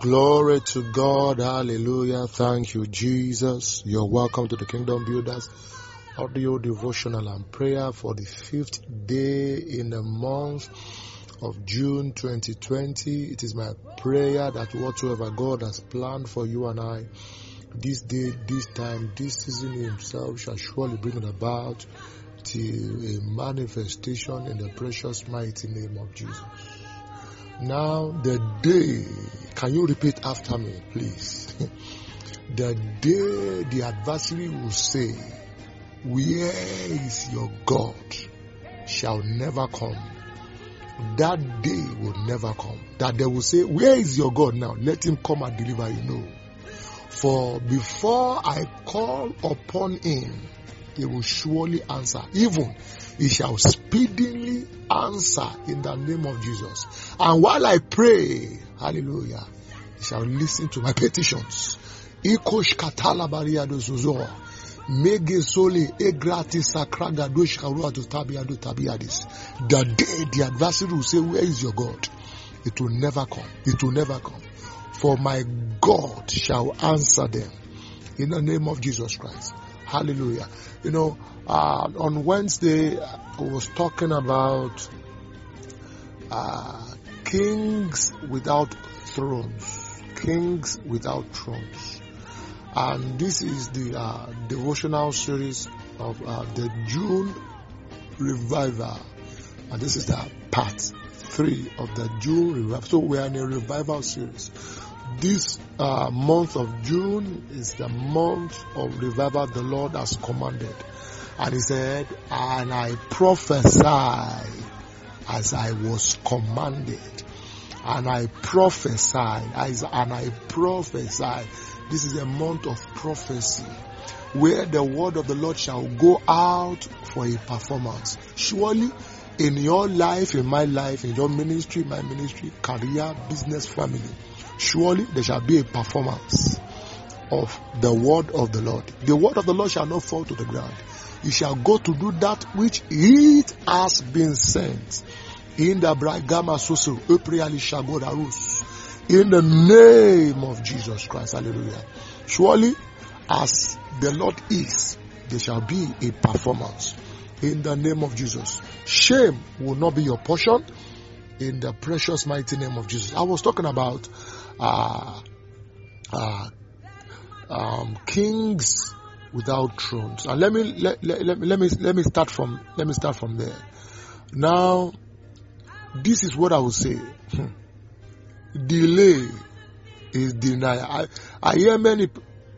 Glory to God. Hallelujah. Thank you, Jesus. You're welcome to the Kingdom Builders audio devotional and prayer for the fifth day in the month of June 2020. It is my prayer that whatsoever God has planned for you and I this day, this time, this season himself shall surely bring it about to a manifestation in the precious mighty name of Jesus. Now the day, can you repeat after me, please? the day the adversary will say, where is your God? Shall never come. That day will never come. That they will say, Where is your God now? Let him come and deliver you. No. For before I call upon him, he will surely answer. Even he shall speedily answer in the name of Jesus. And while I pray, hallelujah, he shall listen to my petitions. Ikosh katala Megesole egratis sakraga doshkarua tabiado tabiadis. The day the adversary will say, Where is your God? It will never come. It will never come. For my God shall answer them in the name of Jesus Christ. Hallelujah. You know, uh, on Wednesday, I was talking about uh, kings without thrones. Kings without thrones and this is the uh, devotional series of uh, the June revival, and this is the part three of the June revival. So we are in a revival series. This uh, month of June is the month of revival the Lord has commanded, and He said, "And I prophesy as I was commanded." And I prophesy, and I prophesy this is a month of prophecy where the word of the Lord shall go out for a performance. Surely in your life, in my life, in your ministry, my ministry, career, business, family, surely there shall be a performance of the word of the Lord. The word of the Lord shall not fall to the ground. It shall go to do that which it has been sent. In the Susu, in the name of Jesus Christ. Hallelujah. Surely, as the Lord is, there shall be a performance in the name of Jesus. Shame will not be your portion in the precious mighty name of Jesus. I was talking about uh, uh, um, kings without thrones, and let me let, let, let, let me let me start from let me start from there. Now, this is what I would say. delay is denial. I, I hear many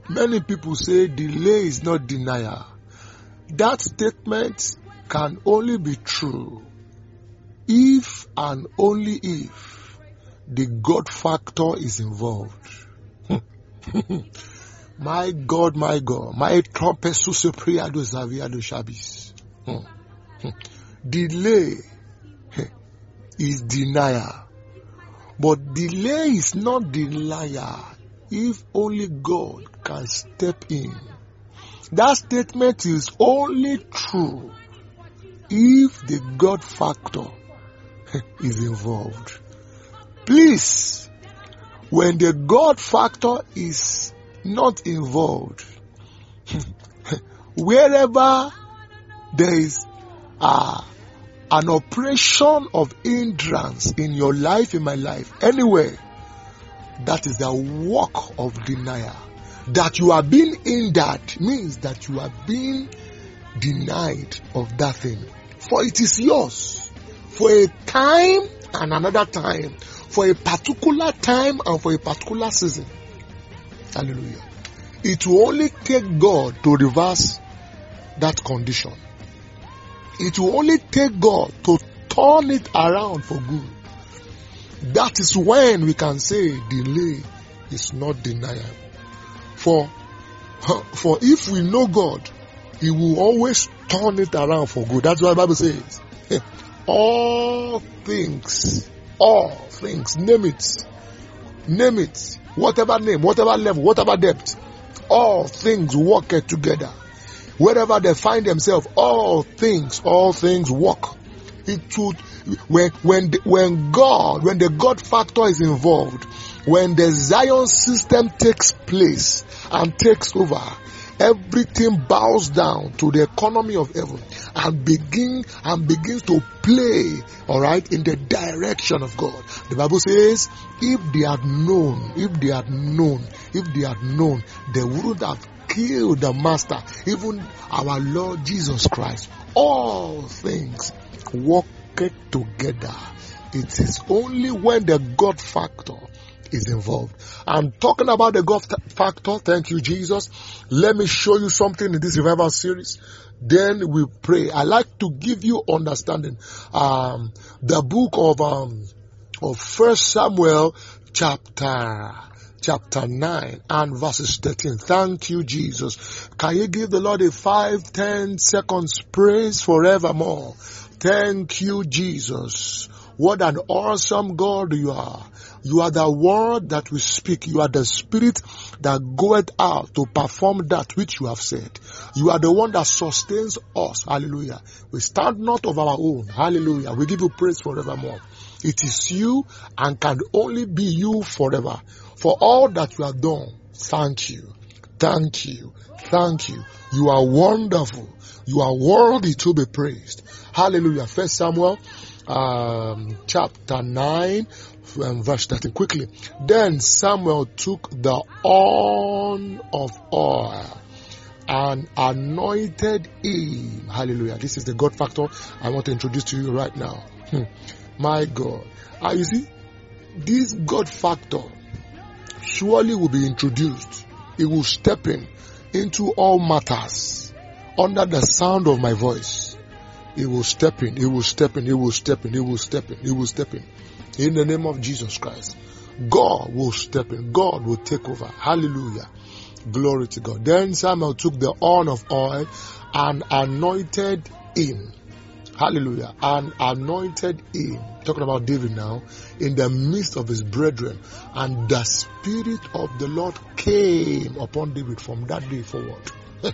many people say delay is not denial. That statement can only be true if and only if the God factor is involved. my God, my God, my trumpet susepriado zaviado shabis. Delay is denial. But delay is not denial if only God can step in. That statement is only true if the God factor is involved. Please, when the God factor is not involved, wherever there is a an operation of hindrance in your life, in my life, anywhere, that is the work of denial. That you are being hindered means that you are being denied of that thing. For it is yours. For a time and another time. For a particular time and for a particular season. Hallelujah. It will only take God to reverse that condition. It will only take God to turn it around for good. That is when we can say delay is not denial. For, for if we know God, He will always turn it around for good. That's why the Bible says. All things, all things, name it, name it, whatever name, whatever level, whatever depth, all things work together wherever they find themselves, all things, all things work. It would, when, when, when God, when the God factor is involved, when the Zion system takes place and takes over, everything bows down to the economy of heaven and begin and begins to play all right in the direction of god. The bible says if they had known if they had known if they had known they wouldn't have killed the master even our lord jesus christ. All things work together. It is only when the god factor is involved. I'm talking about the God factor, thank you, Jesus. Let me show you something in this revival series. Then we pray. I like to give you understanding. Um, the book of um, of First Samuel, chapter chapter 9 and verses 13. Thank you, Jesus. Can you give the Lord a five, ten seconds praise forevermore? Thank you, Jesus. What an awesome God you are. You are the word that we speak. You are the spirit that goeth out to perform that which you have said. You are the one that sustains us. Hallelujah. We stand not of our own. Hallelujah. We give you praise forevermore. It is you and can only be you forever. For all that you have done, thank you. Thank you. Thank you. You are wonderful. You are worthy to be praised. Hallelujah. First Samuel um, chapter 9 um, verse 13 quickly. Then Samuel took the horn of oil and anointed him. Hallelujah. This is the God factor I want to introduce to you right now. Hmm. My God. Ah, you see, this God factor surely will be introduced. It will step in into all matters under the sound of my voice. It will step in, it will step in, it will step in, it will step in, it will step in. In the name of Jesus Christ. God will step in. God will take over. Hallelujah. Glory to God. Then Samuel took the horn of oil and anointed him. Hallelujah. And anointed him. Talking about David now. In the midst of his brethren. And the Spirit of the Lord came upon David from that day forward.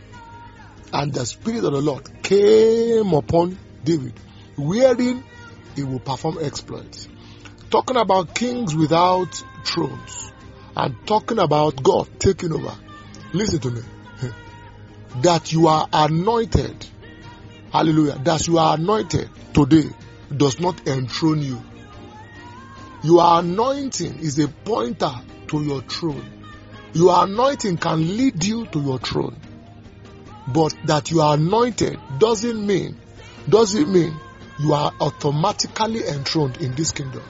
and the Spirit of the Lord came upon David. Wherein he will perform exploits talking about kings without thrones and talking about God taking over. Listen to me. that you are anointed, hallelujah, that you are anointed today does not enthrone you. Your anointing is a pointer to your throne. Your anointing can lead you to your throne. But that you are anointed doesn't mean, doesn't mean you are automatically enthroned in this kingdom.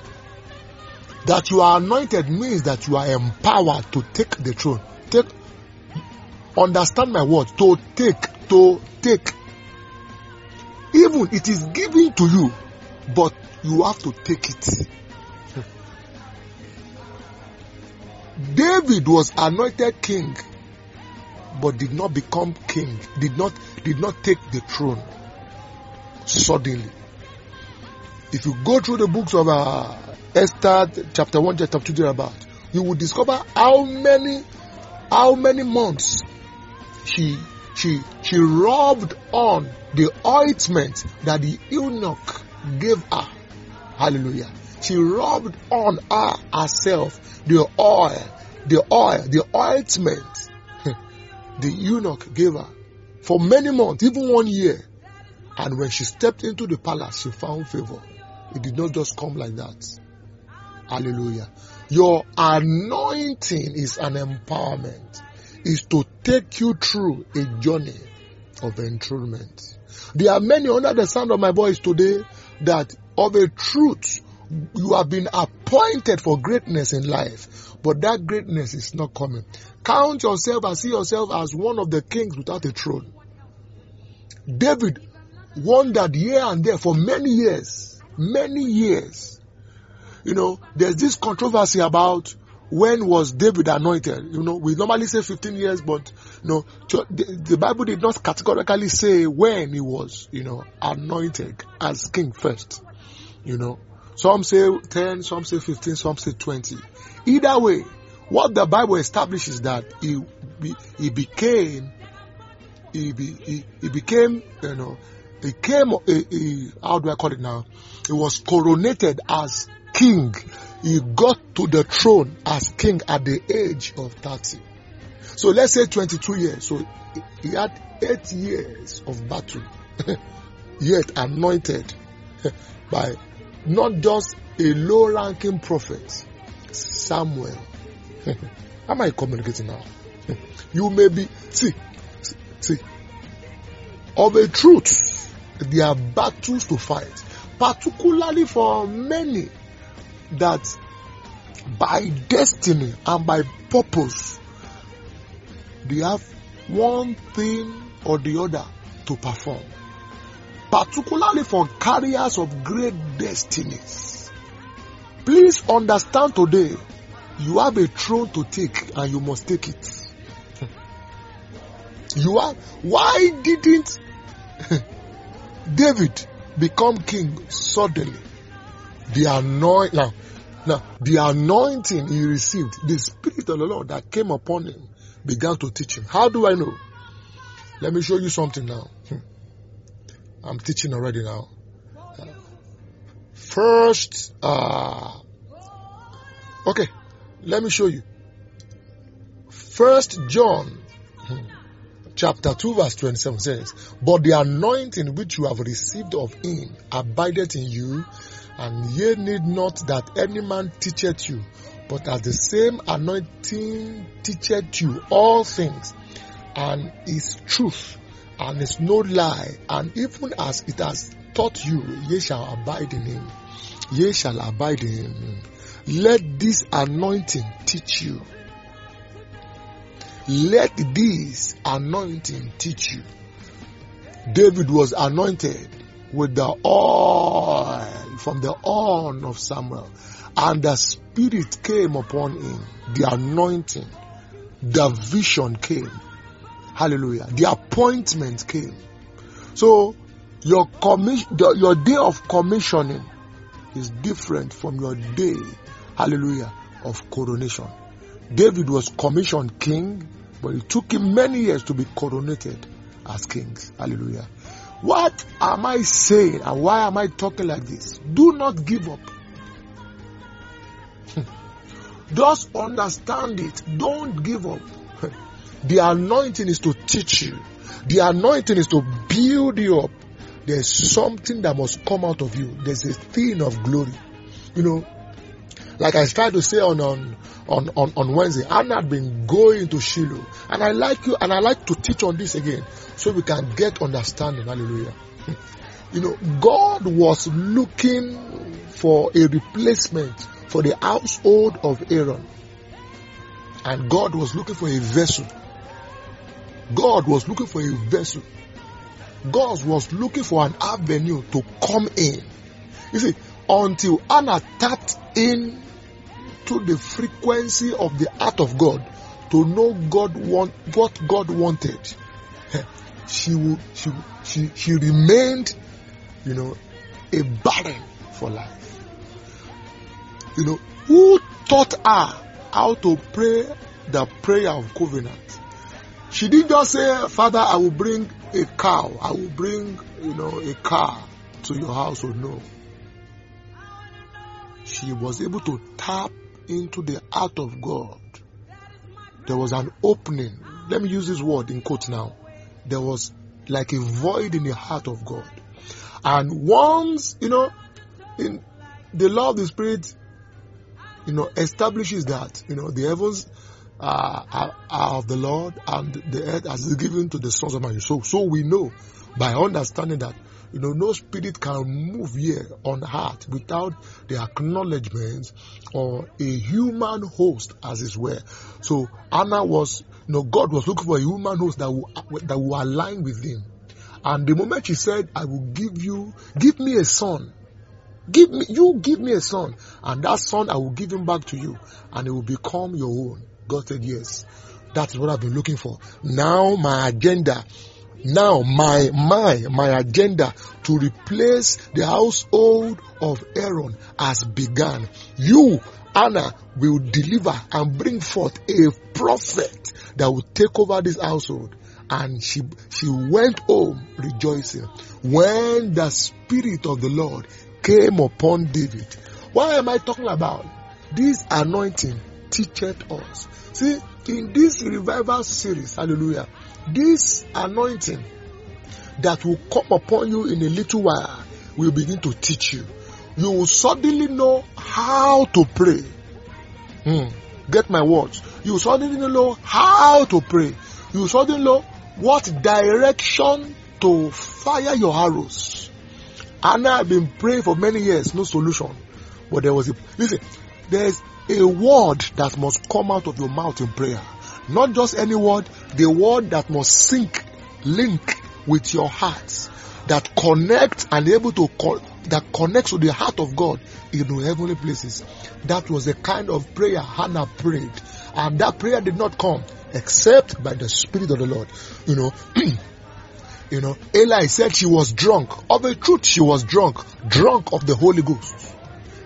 That you are anointed means that you are empowered to take the throne. Take, understand my word. To take, to take. Even it is given to you, but you have to take it. David was anointed king, but did not become king. Did not did not take the throne suddenly. If you go through the books of uh, Esther chapter 1, chapter 2 about, you will discover how many, how many months she, she, she rubbed on the ointment that the eunuch gave her. Hallelujah. She rubbed on her herself the oil, the oil, the ointment the eunuch gave her for many months, even one year. And when she stepped into the palace, she found favor. It did not just come like that. Hallelujah. Your anointing is an empowerment, is to take you through a journey of enthronement. There are many under the sound of my voice today that of a truth you have been appointed for greatness in life, but that greatness is not coming. Count yourself and see yourself as one of the kings without a throne. David wandered here and there for many years, many years you know, there's this controversy about when was David anointed? You know, we normally say 15 years, but you know, the, the, Bible did not categorically say when he was, you know, anointed as king first. You know, some say 10, some say 15, some say 20. Either way, what the Bible establishes that he, he became, he, be, he, he became, you know, he came, he, he, how do I call it now? He was coronated as king. He got to the throne as king at the age of 30. So let's say 22 years. So he had eight years of battle, yet anointed by not just a low ranking prophet, Samuel. How am I communicating now? you may be, see, see, of a truth, there are battles to fight, particularly for many that by destiny and by purpose, they have one thing or the other to perform. Particularly for carriers of great destinies. Please understand today, you have a throne to take and you must take it. You are, why didn't David become king suddenly? The anoint, now, now, the anointing he received, the spirit of the Lord that came upon him began to teach him. How do I know? Let me show you something now. I'm teaching already now. First, uh, okay, let me show you. First John chapter 2 verse 27 says, But the anointing which you have received of him abideth in you, and ye need not that any man teacheth you, but as the same anointing teacheth you all things, and is truth, and is no lie, and even as it has taught you, ye shall abide in him. Ye shall abide in him. Let this anointing teach you. Let this anointing teach you. David was anointed with the oil from the horn of Samuel, and the Spirit came upon him. The anointing, the vision came. Hallelujah. The appointment came. So your commission, your day of commissioning is different from your day, hallelujah, of coronation. David was commissioned king, but it took him many years to be coronated as king. Hallelujah. What am I saying and why am I talking like this? Do not give up. Just understand it. Don't give up. The anointing is to teach you. The anointing is to build you up. There's something that must come out of you. There's a thing of glory. You know, like I tried to say on on on on, on Wednesday, Anna had been going to Shiloh, and I like you, and I like to teach on this again, so we can get understanding. Hallelujah. You know, God was looking for a replacement for the household of Aaron, and God was looking for a vessel. God was looking for a vessel. God was looking for an avenue to come in. You see, until Anna tapped in to the frequency of the heart of God to know God want what God wanted, eh, she would she she she remained, you know, a barren for life. You know, who taught her how to pray the prayer of covenant? She didn't just say, Father, I will bring a cow, I will bring, you know, a car to your house or no. She was able to tap into the heart of God. There was an opening. Let me use this word in quote now. There was like a void in the heart of God. And once, you know, in the law of the Spirit, you know, establishes that, you know, the heavens uh, are, are, of the Lord and the earth has is given to the sons of man. So, so we know by understanding that, you know, no spirit can move here on earth without the acknowledgement or a human host as it were. So Anna was, you know, God was looking for a human host that will, that will align with him. And the moment she said, I will give you, give me a son. Give me, you give me a son. And that son, I will give him back to you. And it will become your own. God said, yes. That's what I've been looking for. Now my agenda, now my, my, my agenda to replace the household of Aaron has begun. You, Anna, will deliver and bring forth a prophet that will take over this household and she she went home rejoicing when the spirit of the lord came upon david What am I talking about? This anointing teacheth us. See, in this revival series, hallelujah, this anointing that will come upon you in a little while will begin to teach you. You will suddenly know how to pray. Hmm. Get my words. You suddenly know how to pray. You suddenly know what direction to fire your arrows. Anna I've been praying for many years, no solution. But there was a, listen, there's a word that must come out of your mouth in prayer. Not just any word, the word that must sink, link with your heart, that connect and able to call, that connects to the heart of God in the heavenly places. That was the kind of prayer Hannah prayed. And that prayer did not come except by the Spirit of the Lord. You know, you know, Eli said she was drunk. Of a truth, she was drunk. Drunk of the Holy Ghost.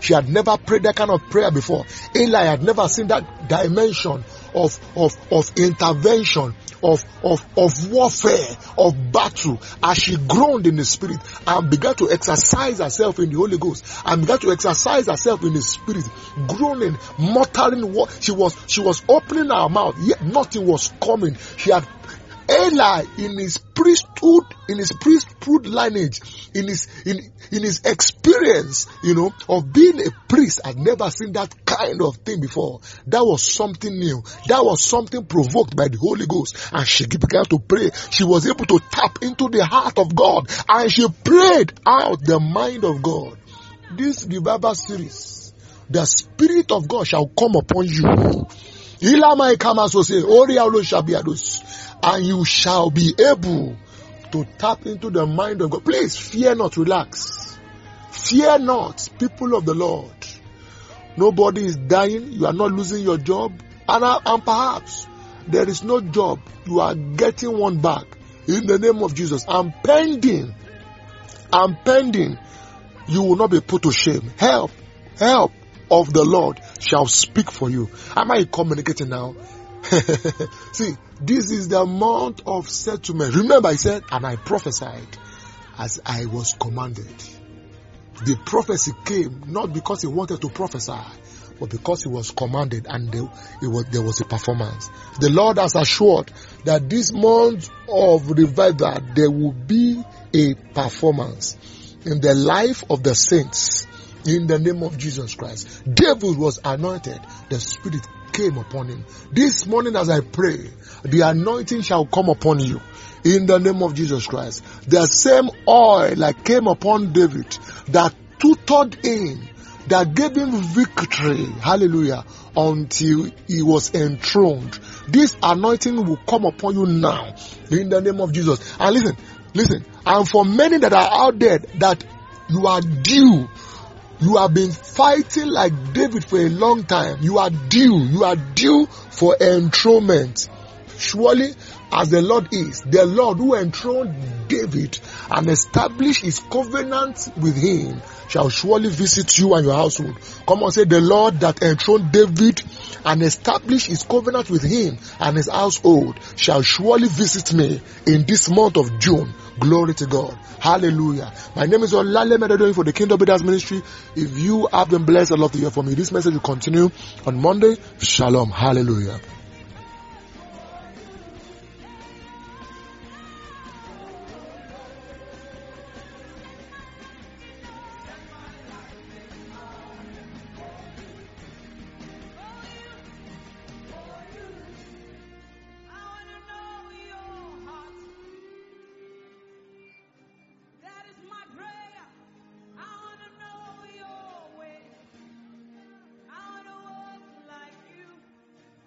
She had never prayed that kind of prayer before. Eli had never seen that dimension of, of, of intervention, of, of, of warfare, of battle, as she groaned in the spirit and began to exercise herself in the Holy Ghost and began to exercise herself in the spirit, groaning, muttering what she was, she was opening her mouth, yet nothing was coming. She had Eli in his priesthood, in his priesthood lineage, in his in, in his experience, you know, of being a priest, had never seen that kind of thing before. That was something new. That was something provoked by the Holy Ghost. And she began to pray. She was able to tap into the heart of God and she prayed out the mind of God. This revival series, the Spirit of God shall come upon you. Ilamai Kamaso say, Orialo be and you shall be able to tap into the mind of God. Please fear not, relax. Fear not, people of the Lord. Nobody is dying, you are not losing your job, and, uh, and perhaps there is no job, you are getting one back in the name of Jesus. I'm pending, I'm pending. You will not be put to shame. Help, help of the Lord shall speak for you. Am I communicating now? See, this is the month of settlement. Remember, I said, and I prophesied as I was commanded. The prophecy came not because he wanted to prophesy, but because he was commanded and there, was, there was a performance. The Lord has assured that this month of revival, there will be a performance in the life of the saints in the name of Jesus Christ. David was anointed. The Spirit came upon him. This morning as I pray, the anointing shall come upon you in the name of Jesus Christ. The same oil that came upon David that tutored him, that gave him victory, hallelujah, until he was enthroned. This anointing will come upon you now in the name of Jesus. And listen, listen, and for many that are out there that you are due you have been fighting like David for a long time. You are due. You are due for enthronement. Surely, as the Lord is, the Lord who enthroned David and established his covenant with him shall surely visit you and your household. Come on, say the Lord that enthroned David and established his covenant with him and his household shall surely visit me in this month of June. Glory to God. Hallelujah. My name is Olale Medadoing for the Kingdom Builders Ministry. If you have been blessed, I'd love to hear from you. This message will continue on Monday. Shalom. Hallelujah.